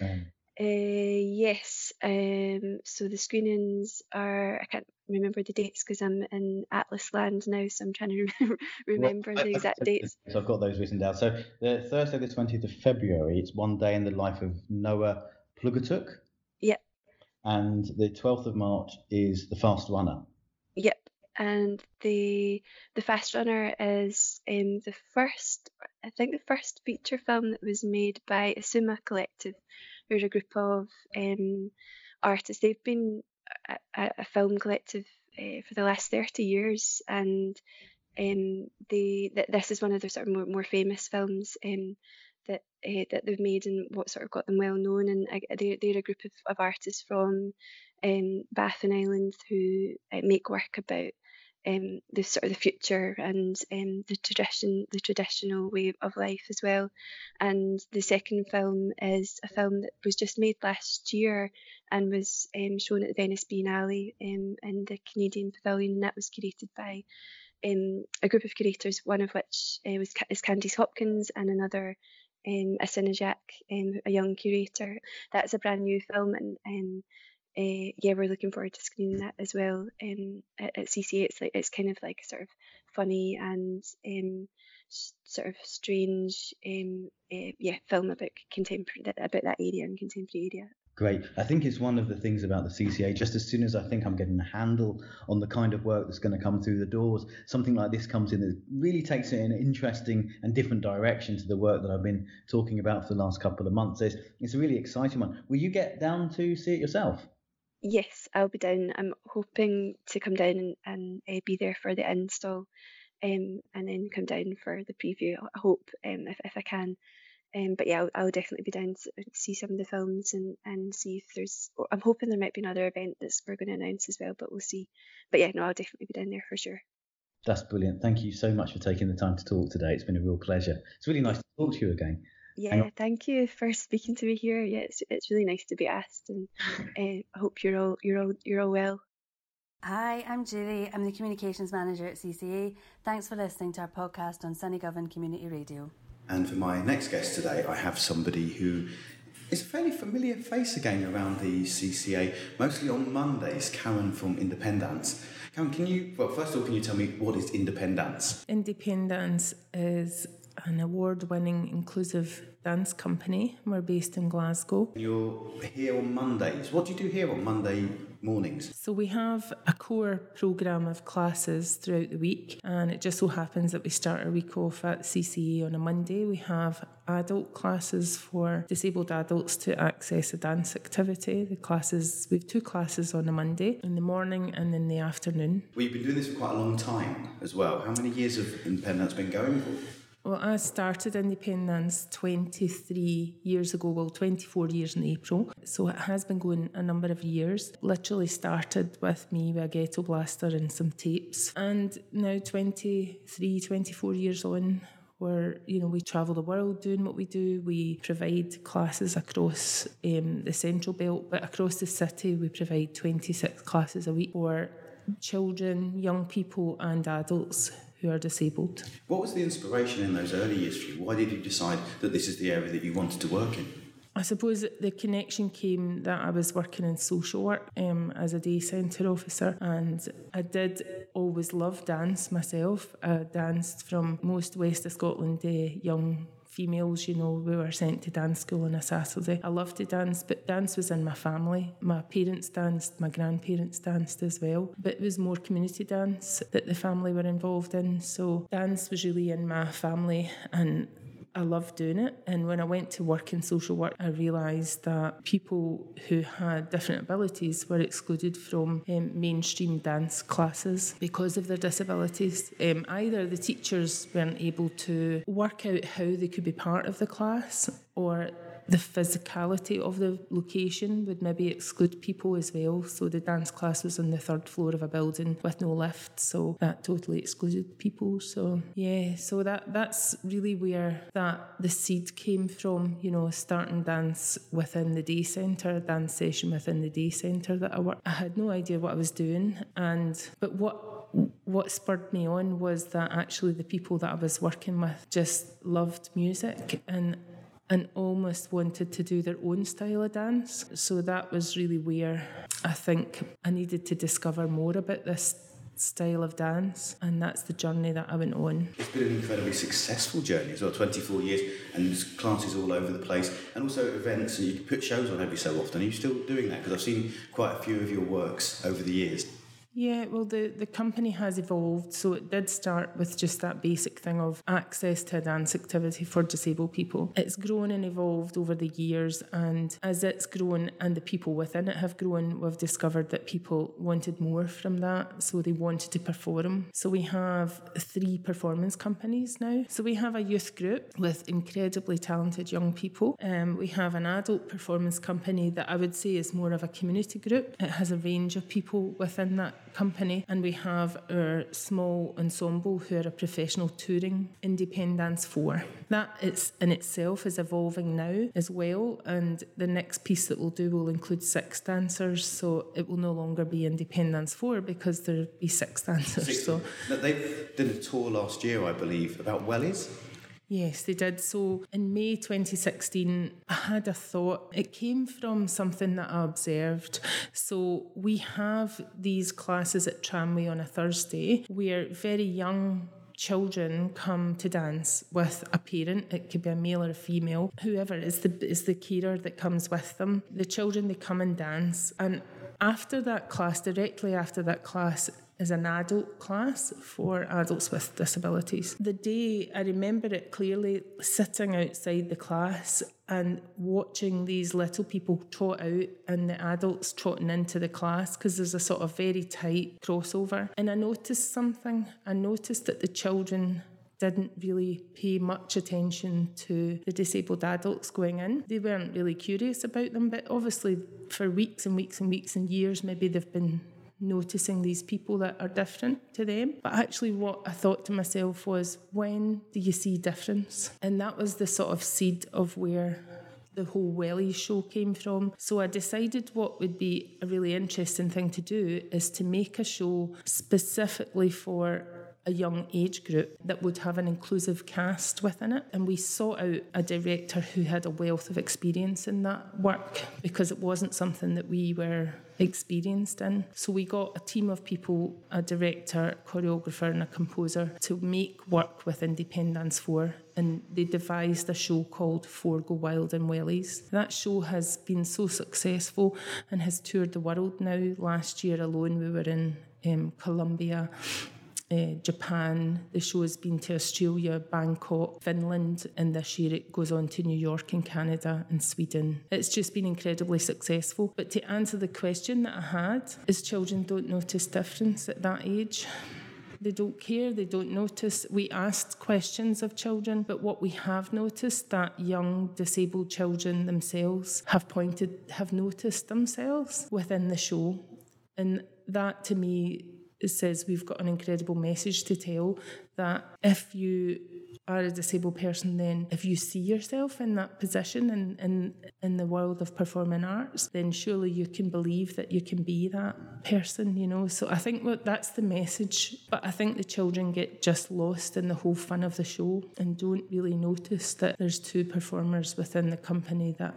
Um, uh, yes. Um, so the screenings are, I can't remember the dates because I'm in Atlas land now, so I'm trying to remember, remember well, the exact dates. So I've got those written down. So the Thursday, the 20th of February, it's one day in the life of Noah Piugattuk. And the 12th of March is the Fast Runner. Yep. And the the Fast Runner is um, the first, I think, the first feature film that was made by Isuma Collective we're a group of um, artists. They've been a, a film collective uh, for the last 30 years, and um, they th- this is one of their sort of more, more famous films um, that uh, that they've made and what sort of got them well known. And uh, they're, they're a group of, of artists from um, Baffin Island who uh, make work about um, the sort of the future and um, the tradition, the traditional way of life as well. And the second film is a film that was just made last year and was um, shown at the Venice Biennale um, in the Canadian Pavilion. And that was curated by um, a group of curators, one of which uh, was is Candice Hopkins and another um, Asinnajaq, um, a young curator. That's a brand new film and uh, yeah, we're looking forward to screening that as well um, at, at CCA. It's like it's kind of like sort of funny and um, sort of strange, um, uh, yeah, film about contemporary about that area and contemporary area Great. I think it's one of the things about the CCA. Just as soon as I think I'm getting a handle on the kind of work that's going to come through the doors, something like this comes in that really takes it in an interesting and different direction to the work that I've been talking about for the last couple of months. It's, it's a really exciting one. Will you get down to see it yourself? Yes, I'll be down. I'm hoping to come down and, and uh, be there for the install um, and then come down for the preview. I hope um, if, if I can. Um, but yeah, I'll, I'll, definitely be down to see some of the films and, and see if there's. I'm hoping there might be another event that's we're going to announce as well, but we'll see. But yeah, no, I'll definitely be down there for sure. That's brilliant. Thank you so much for taking the time to talk today. It's been a real pleasure. It's really nice to talk to you again. Yeah, thank you for speaking to me here. Yeah, it's, it's really nice to be asked, and uh, I hope you're all you're all you're all well. Hi, I'm Julie. I'm the communications manager at CCA. Thanks for listening to our podcast on Sunny Govan Community Radio. And for my next guest today, I have somebody who is a fairly familiar face again around the CCA, mostly on Mondays, Karen from Indepen-dance. Karen, can you, well, first of all, can you tell me what is Indepen-dance? Indepen-dance is an award winning inclusive dance company. We're based in Glasgow. You're here on Mondays. What do you do here on Monday mornings? So we have a core programme of classes throughout the week, and it just so happens that we start our week off at CCA on a Monday. We have adult classes for disabled adults to access a dance activity. The classes we have two classes on a Monday in the morning and in the afternoon. Well, you've been doing this for quite a long time as well. How many years have Indepen-dance been going for? Well, I started Indepen-dance 23 years ago, well, 24 years in April. So it has been going a number of years. Literally started with me with a ghetto blaster and some tapes. And now 23, 24 years on, where you know we travel the world doing what we do. We provide classes across um, the central belt, but across the city we provide 26 classes a week for children, young people, and adults who are disabled. What was the inspiration in those early years for you? Why did you decide that this is the area that you wanted to work in? I suppose the connection came that I was working in social work um, as a day centre officer, and I did always love dance myself. I danced from most west of Scotland uh, young females, you know, we were sent to dance school in a I loved to dance, but dance was in my family. My parents danced, my grandparents danced as well, but it was more community dance that the family were involved in. So dance was really in my family and I loved doing it. And when I went to work in social work, I realised that people who had different abilities were excluded from um, mainstream dance classes because of their disabilities. Um, either the teachers weren't able to work out how they could be part of the class, or the physicality of the location would maybe exclude people as well. So the dance class was on the third floor of a building with no lift, so that totally excluded people. So yeah, so that that's really where that the seed came from. You know, starting dance within the day centre, dance session within the day centre that I worked. I had no idea what I was doing, and but what what spurred me on was that actually the people that I was working with just loved music and and almost wanted to do their own style of dance. So that was really where I think I needed to discover more about this style of dance and that's the journey that I went on. It's been an incredibly successful journey as well, 24 years and there's classes all over the place and also events and you put shows on every so often. Are you still doing that? Because I've seen quite a few of your works over the years. Yeah, well, the, the company has evolved. So it did start with just that basic thing of access to a dance activity for disabled people. It's grown and evolved over the years. And as it's grown and the people within it have grown, we've discovered that people wanted more from that. So they wanted to perform. So we have three performance companies now. So we have a youth group with incredibly talented young people. Um, we have an adult performance company that I would say is more of a community group. It has a range of people within that company, and we have our small ensemble who are a professional touring Indepen-dance four. That it's in itself is evolving now as well, and the next piece that we'll do will include six dancers, so it will no longer be Indepen-dance four because there'll be six dancers. Six. So they did a tour last year, I believe, about wellies. Yes, they did. So in May 2016, I had a thought. It came from something that I observed. So we have these classes at Tramway on a Thursday where very young children come to dance with a parent. It could be a male or a female, whoever is the is the carer that comes with them. The children they come and dance, and after that class, directly after that class, is an adult class for adults with disabilities. The day I remember it clearly sitting outside the class and watching these little people trot out and the adults trotting into the class because there's a sort of very tight crossover. And I noticed something. I noticed that the children didn't really pay much attention to the disabled adults going in. They weren't really curious about them, but obviously, for weeks and weeks and weeks and years, maybe they've been noticing these people that are different to them. But actually, what I thought to myself was, when do you see difference? And that was the sort of seed of where the whole Wellies show came from. So I decided what would be a really interesting thing to do is to make a show specifically for a young age group that would have an inclusive cast within it. And we sought out a director who had a wealth of experience in that work because it wasn't something that we were experienced in. So we got a team of people, a director, choreographer, and a composer to make work with Indepen-dance 4. And they devised a show called Four Go Wild and Wellies. That show has been so successful and has toured the world now. Last year alone, we were in um, Colombia, uh, Japan. The show has been to Australia, Bangkok, Finland, and this year it goes on to New York and Canada and Sweden. It's just been incredibly successful. But to answer the question that I had, is children don't notice difference at that age. They don't care, they don't notice. We asked questions of children, but what we have noticed that young disabled children themselves have pointed, have noticed themselves within the show. And that to me it says we've got an incredible message to tell that if you are a disabled person, then if you see yourself in that position in, in, in the world of performing arts, then surely you can believe that you can be that person, you know. So I think that's the message. But I think the children get just lost in the whole fun of the show and don't really notice that there's two performers within the company that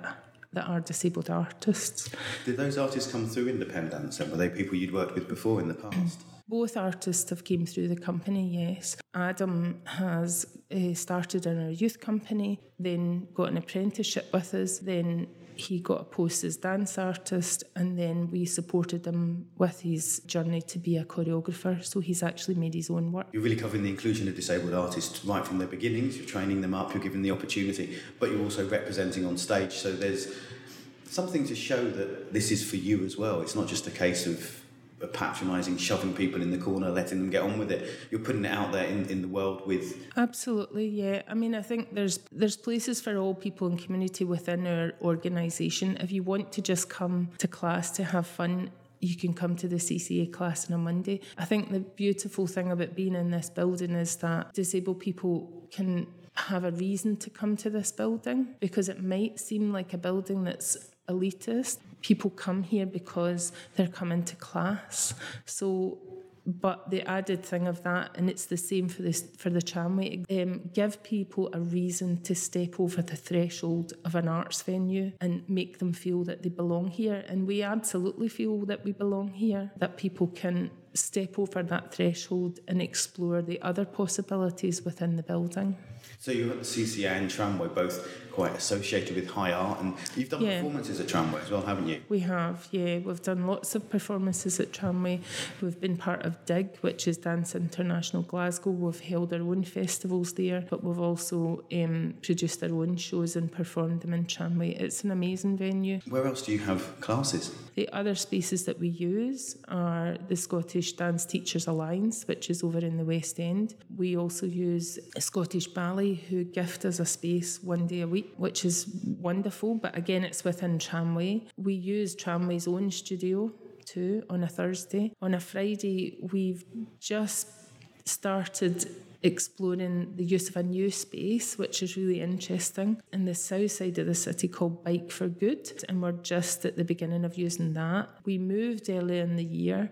that are disabled artists. Did those artists come through Indepen-dance and were they people you'd worked with before in the past? Both artists have came through the company, yes. Adam has uh, started in our youth company, then got an apprenticeship with us, then he got a post as dance artist and then we supported him with his journey to be a choreographer. So he's actually made his own work. You're really covering the inclusion of disabled artists right from their beginnings. You're training them up you're giving the opportunity but you're also representing on stage. So there's something to show that this is for you as well. It's not just a case of patronising, shoving people in the corner, letting them get on with it. You're putting it out there in, in the world with absolutely, yeah. I mean, I think there's there's places for all people and community within our organisation. If you want to just come to class to have fun, you can come to the CCA class on a Monday. I think the beautiful thing about being in this building is that disabled people can have a reason to come to this building because it might seem like a building that's elitist. People come here because they're coming to class. So but the added thing of that, and it's the same for this for the tramway, um, give people a reason to step over the threshold of an arts venue and make them feel that they belong here. And we absolutely feel that we belong here. That people can step over that threshold and explore the other possibilities within the building. So you're at the CCA and Tramway, both quite associated with high art, and you've done yeah. performances at Tramway as well, haven't you? We have, yeah. We've done lots of performances at Tramway. We've been part of DIG, which is Dance International Glasgow. We've held our own festivals there, but we've also um, produced our own shows and performed them in Tramway. It's an amazing venue. Where else do you have classes? The other spaces that we use are the Scottish Dance Teachers Alliance, which is over in the West End. We also use Scottish Ballet, who gift us a space one day a week, which is wonderful. But again, it's within Tramway. We use Tramway's own studio too on a Thursday. On a Friday, we've just started exploring the use of a new space, which is really interesting, in the south side of the city called Bike for Good. And we're just at the beginning of using that. We moved earlier in the year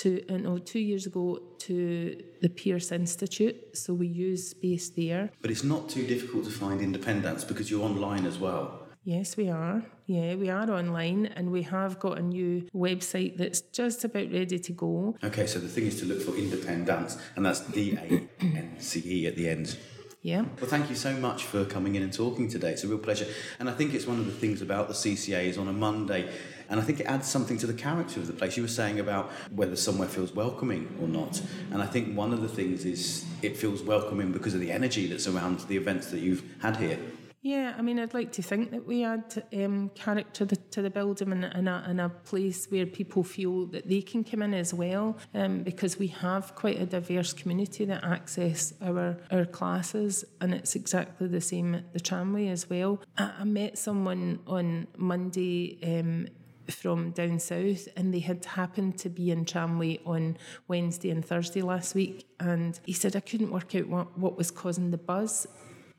to uh, no two years ago to the Pearce Institute, so we use space there. But it's not too difficult to find Indepen-dance because you're online as well. Yes, we are. Yeah, we are online and we have got a new website that's just about ready to go. Okay, so the thing is to look for Indepen-dance, and that's D A N C E at the end. Yeah. Well, thank you so much for coming in and talking today. It's a real pleasure. And I think it's one of the things about the CCA is on a Monday, and I think it adds something to the character of the place. You were saying about whether somewhere feels welcoming or not. And I think one of the things is it feels welcoming because of the energy that surrounds the events that you've had here. Yeah, I mean, I'd like to think that we add um, character to the, to the building and, and, a, and a place where people feel that they can come in as well, um, because we have quite a diverse community that access our our classes, and it's exactly the same at the tramway as well. I, I met someone on Monday. Um, from down south, and they had happened to be in tramway on Wednesday and Thursday last week. And he said, I couldn't work out what, what was causing the buzz.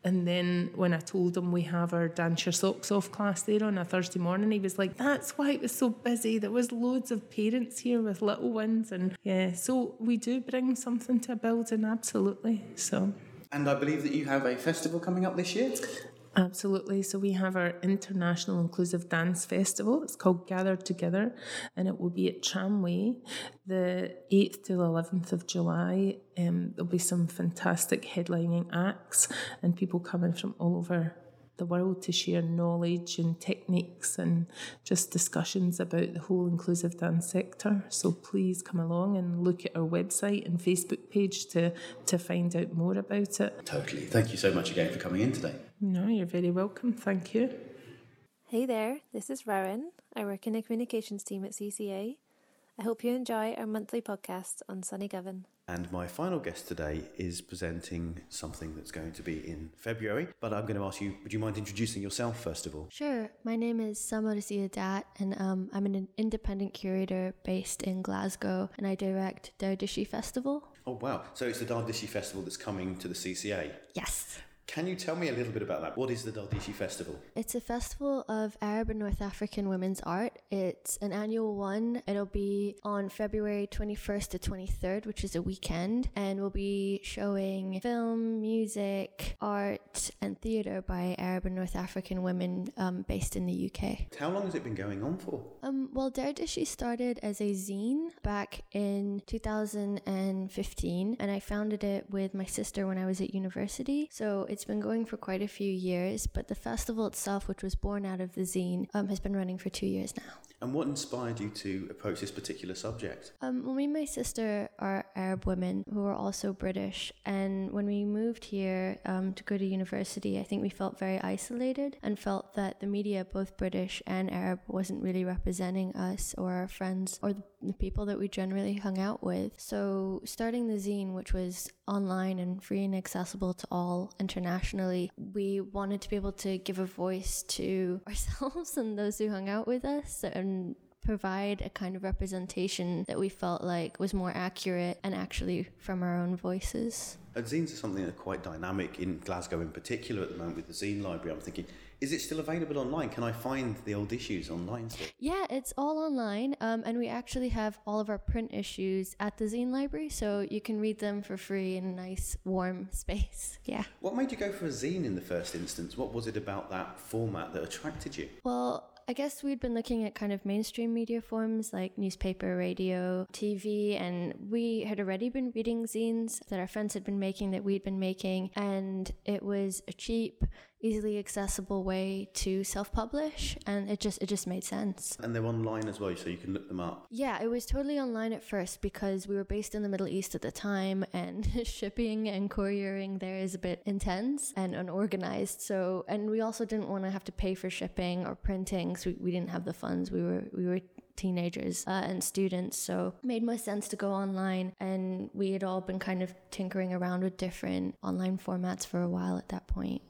And then when I told him we have our dance your socks off class there on a Thursday morning, he was like, "That's why it was so busy. There was loads of parents here with little ones, and yeah, so we do bring something to a building, absolutely. So." And I believe that you have a festival coming up this year. Absolutely. So we have our International Inclusive Dance Festival. It's called Gather Together, and it will be at Tramway the 8th to the 11th of July. Um, there'll be some fantastic headlining acts and people coming from all over the world to share knowledge and techniques and just discussions about the whole inclusive dance sector. So please come along and look at our website and Facebook page to, to find out more about it. Totally. Thank you so much again for coming in today. No, you're very welcome. Thank you. Hey there, this is Rowan. I work in the communications team at CCA. I hope you enjoy our monthly podcast on Sunny Govan. And my final guest today is presenting something that's going to be in February. But I'm going to ask you, would you mind introducing yourself first of all? Sure. My name is Samar Ziadat, and um, I'm an independent curator based in Glasgow, and I direct Dardishi Festival. Oh, wow. So it's the Dardishi Festival that's coming to the CCA? Yes. Can you tell me a little bit about that? What is the Dardishi Festival? It's a festival of Arab and North African women's art. It's an annual one. It'll be on February 21st to 23rd, which is a weekend, and we'll be showing film, music, art, and theatre by Arab and North African women um, based in the UK. How long has it been going on for? Um, well, Dardishi started as a zine back in 2015, and I founded it with my sister when I was at university. So it's been going for quite a few years, but the festival itself, which was born out of the zine, um, has been running for two years now. And what inspired you to approach this particular subject? Um, well, me and my sister are Arab women who are also British, and when we moved here um, to go to university, I think we felt very isolated and felt that the media, both British and Arab, wasn't really representing us or our friends or the people that we generally hung out with. So, starting the zine, which was online and free and accessible to all internationally, we wanted to be able to give a voice to ourselves and those who hung out with us and provide a kind of representation that we felt like was more accurate and actually from our own voices. And zines are something that are quite dynamic in Glasgow in particular at the moment with the zine library. I'm thinking, is it still available online? Can I find the old issues online still? Yeah, it's all online. Um, and we actually have all of our print issues at the zine library, so you can read them for free in a nice, warm space. Yeah. What made you go for a zine in the first instance? What was it about that format that attracted you? Well, I guess we'd been looking at kind of mainstream media forms like newspaper, radio, TV, and we had already been reading zines that our friends had been making, that we'd been making, and it was a cheap, easily accessible way to self-publish and it just it just made sense. And they're online as well so you can look them up. Yeah it was totally online at first because we were based in the middle east at the time and shipping and couriering there is a bit intense and unorganized so and we also didn't want to have to pay for shipping or printing so we, we didn't have the funds. We were we were teenagers uh, and students so it made most sense to go online and we had all been kind of tinkering around with different online formats for a while at that point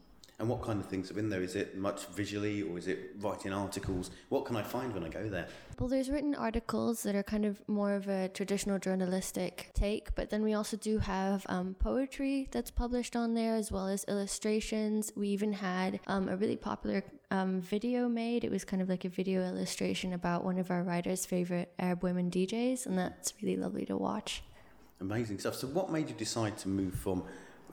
and what kind of things are in there? Is it much visually or is it writing articles? What can I find when I go there? Well, there's written articles that are kind of more of a traditional journalistic take, but then we also do have um, poetry that's published on there as well as illustrations. We even had um, a really popular um, video made. It was kind of like a video illustration about one of our writers' favorite Arab women DJs, and that's really lovely to watch. Amazing stuff. So, what made you decide to move from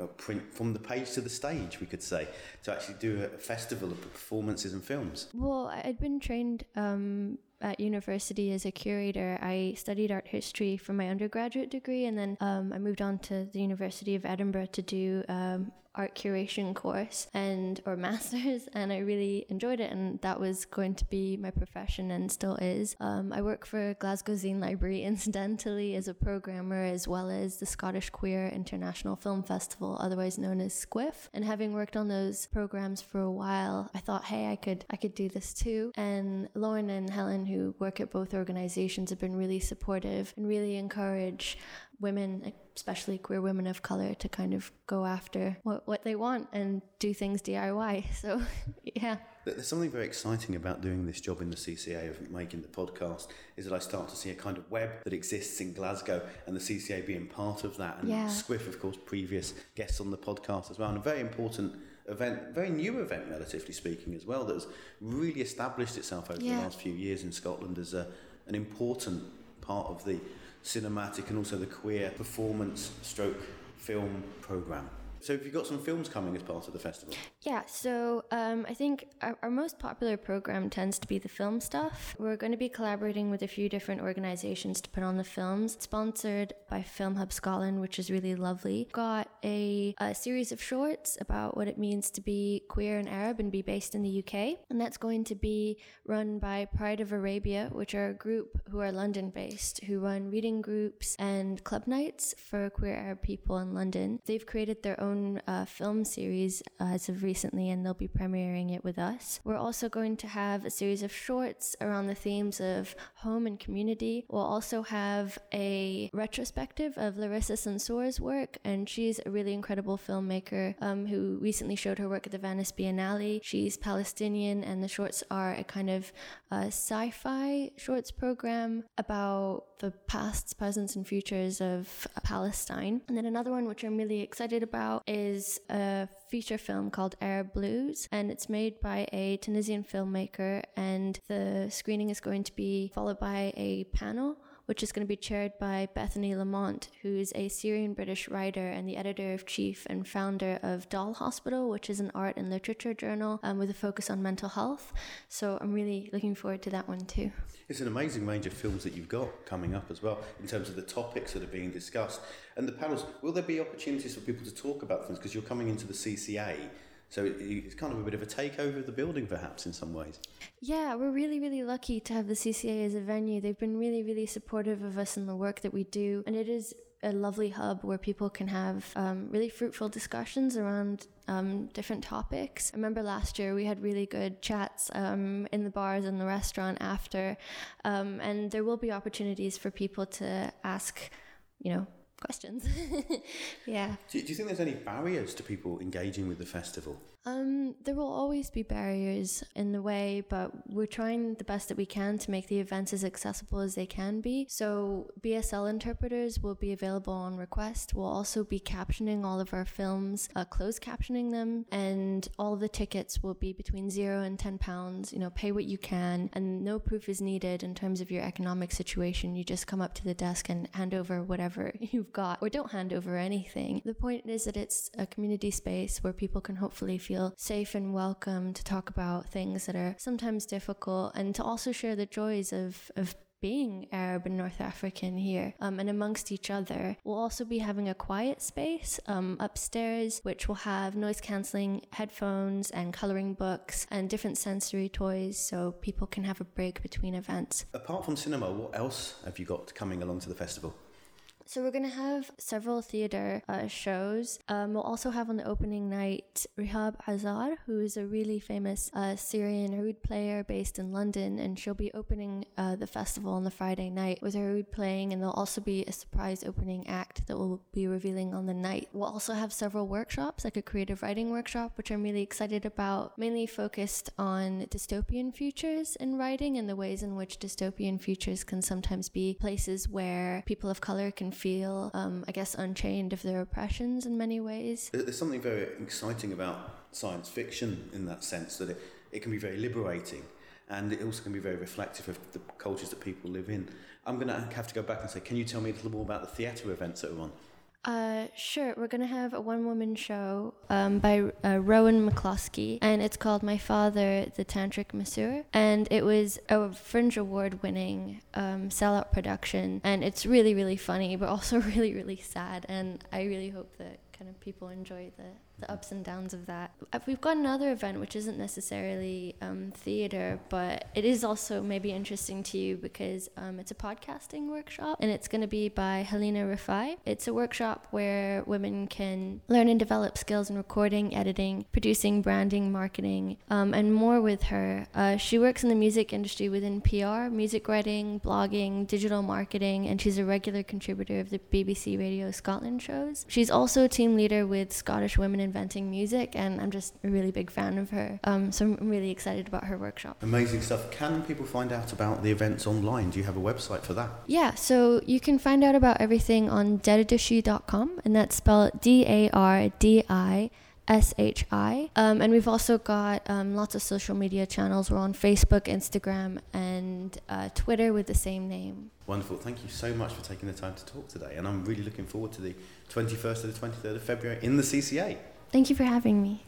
print from the page to the stage, we could say, to actually do a festival of performances and films? Well, I'd been trained um, at university as a curator. I studied art history for my undergraduate degree, and then um, I moved on to the University of Edinburgh to do um, art curation course and or masters and i really enjoyed it and that was going to be my profession and still is. Um, i work for glasgow zine library incidentally as a programmer as well as the scottish queer international film festival otherwise known as SQIFF. And having worked on those programs for a while i thought hey i could i could do this too. And lauren and helen who work at both organizations have been really supportive and really encourage women, especially queer women of color, to kind of go after what, what they want and do things DIY. So, yeah. There's something very exciting about doing this job in the CCA of making the podcast is that I start to see a kind of web that exists in Glasgow and the CCA being part of that. And yeah. SQIFF, of course, previous guests on the podcast as well, and a very important event, very new event, relatively speaking, as well, that has really established itself over yeah. the last few years in Scotland as a, an important part of the cinematic and also the queer performance stroke film program. So, have you got some films coming as part of the festival? Yeah, so um, I think our, our, most popular program tends to be the film stuff. We're going to be collaborating with a few different organizations to put on the films, sponsored by Film Hub Scotland, which is really lovely. Got a, a series of shorts about what it means to be queer and Arab and be based in the UK, and that's going to be run by Pride of Arabia, which are a group who are London based, who run reading groups and club nights for queer Arab people in London. They've created their own own uh, film series uh, as of recently, and they'll be premiering it with us. We're also going to have a series of shorts around the themes of home and community. We'll also have a retrospective of Larissa Sansour's work, and she's a really incredible filmmaker um, who recently showed her work at the Venice Biennale. She's Palestinian, and the shorts are a kind of uh, sci fi shorts program about the pasts, presents, and futures of Palestine. And then another one, which I'm really excited about, is a feature film called Arab Blues, and it's made by a Tunisian filmmaker. And the screening is going to be followed by a panel which is going to be chaired by Bethany Lamont, who's a Syrian British writer and the editor of chief and founder of Doll Hospital, which is an art and literature journal um, with a focus on mental health. So I'm really looking forward to that one too. It's an amazing range of films that you've got coming up as well in terms of the topics that are being discussed. And the panels, will there be opportunities for people to talk about things? Because you're coming into the CCA so it's kind of a bit of a takeover of the building, perhaps, in some ways. Yeah, we're really, really lucky to have the CCA as a venue. They've been really, really supportive of us and the work that we do. And it is a lovely hub where people can have um, really fruitful discussions around um, different topics. I remember last year we had really good chats um, in the bars and the restaurant after, um, and there will be opportunities for people to ask, you know, questions. yeah. Do, do, you think there's any barriers to people engaging with the festival? Um, there will always be barriers in the way, but we're trying the best that we can to make the events as accessible as they can be. So, BSL interpreters will be available on request. We'll also be captioning all of our films, uh, closed captioning them, and all the tickets will be between zero and ten pounds. You know, pay what you can, and no proof is needed in terms of your economic situation. You just come up to the desk and hand over whatever you've got, or don't hand over anything. The point is that it's a community space where people can hopefully feel safe and welcome to talk about things that are sometimes difficult and to also share the joys of, of being Arab and North African here um, and amongst each other. We'll also be having a quiet space um, upstairs, which will have noise cancelling headphones and colouring books and different sensory toys so people can have a break between events. Apart from cinema, what else have you got coming along to the festival? So we're going to have several theater uh, shows. Um, we'll also have on the opening night Rihab Azar, who is a really famous uh, Syrian oud player based in London, and she'll be opening uh, the festival on the Friday night with her oud playing, and there'll also be a surprise opening act that we'll be revealing on the night. We'll also have several workshops, like a creative writing workshop, which I'm really excited about, mainly focused on dystopian futures in writing and the ways in which dystopian futures can sometimes be places where people of color can feel, um, I guess, unchained of their oppressions in many ways. There's something very exciting about science fiction in that sense that it, it can be very liberating and it also can be very reflective of the cultures that people live in. I'm going to have to go back and say, can you tell me a little more about the theatre events that are on? Uh, sure. We're gonna have a one-woman show um, by uh, Rowan McCloskey, and it's called "My Father, the Tantric Masseur," and it was a Fringe Award-winning um, sellout production, and it's really, really funny, but also really, really sad. And I really hope that kind of people enjoy the the ups and downs of that. Uh, we've got another event which isn't necessarily um, theater, but it is also maybe interesting to you because um, it's a podcasting workshop and it's going to be by Halina Rifai. It's a workshop where women can learn and develop skills in recording, editing, producing, branding, marketing, um, and more with her. Uh, she works in the music industry within PR, music writing, blogging, digital marketing, and she's a regular contributor of the BBC Radio Scotland shows. She's also a team leader with Scottish Women in inventing music, and I'm just a really big fan of her. Um, so I'm really excited about her workshop. Amazing stuff. Can people find out about the events online? Do you have a website for that? Yeah, so you can find out about everything on dardishi.com, and that's spelled D A R D I. S H I. Um, and we've also got um, lots of social media channels. We're on Facebook, Instagram, and uh, Twitter with the same name. Wonderful. Thank you so much for taking the time to talk today. And I'm really looking forward to the 21st to the 23rd of February in the CCA. Thank you for having me.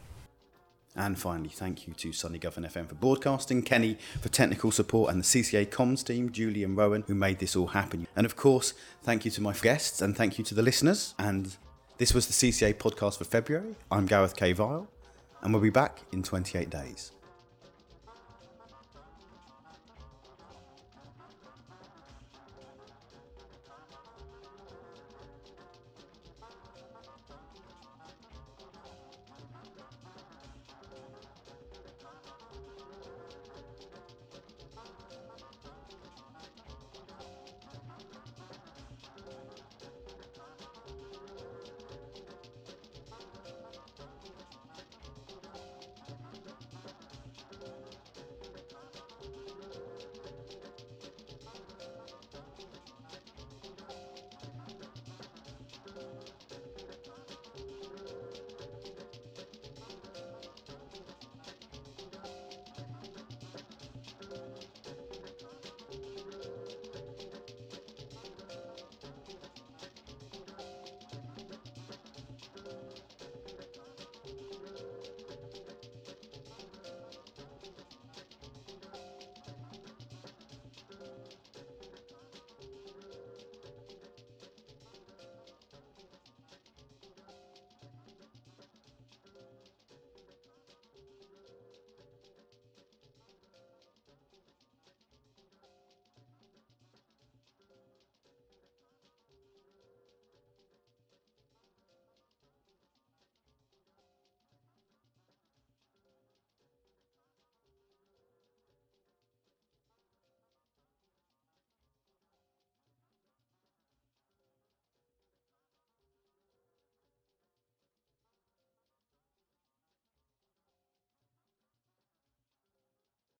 And finally, thank you to Sunny Govan FM for broadcasting, Kenny for technical support, and the CCA comms team, Julie and Rowan, who made this all happen. And of course, thank you to my guests and thank you to the listeners. And this was the CCA podcast for February. I'm Gareth K. Vile, and we'll be back in 28 days.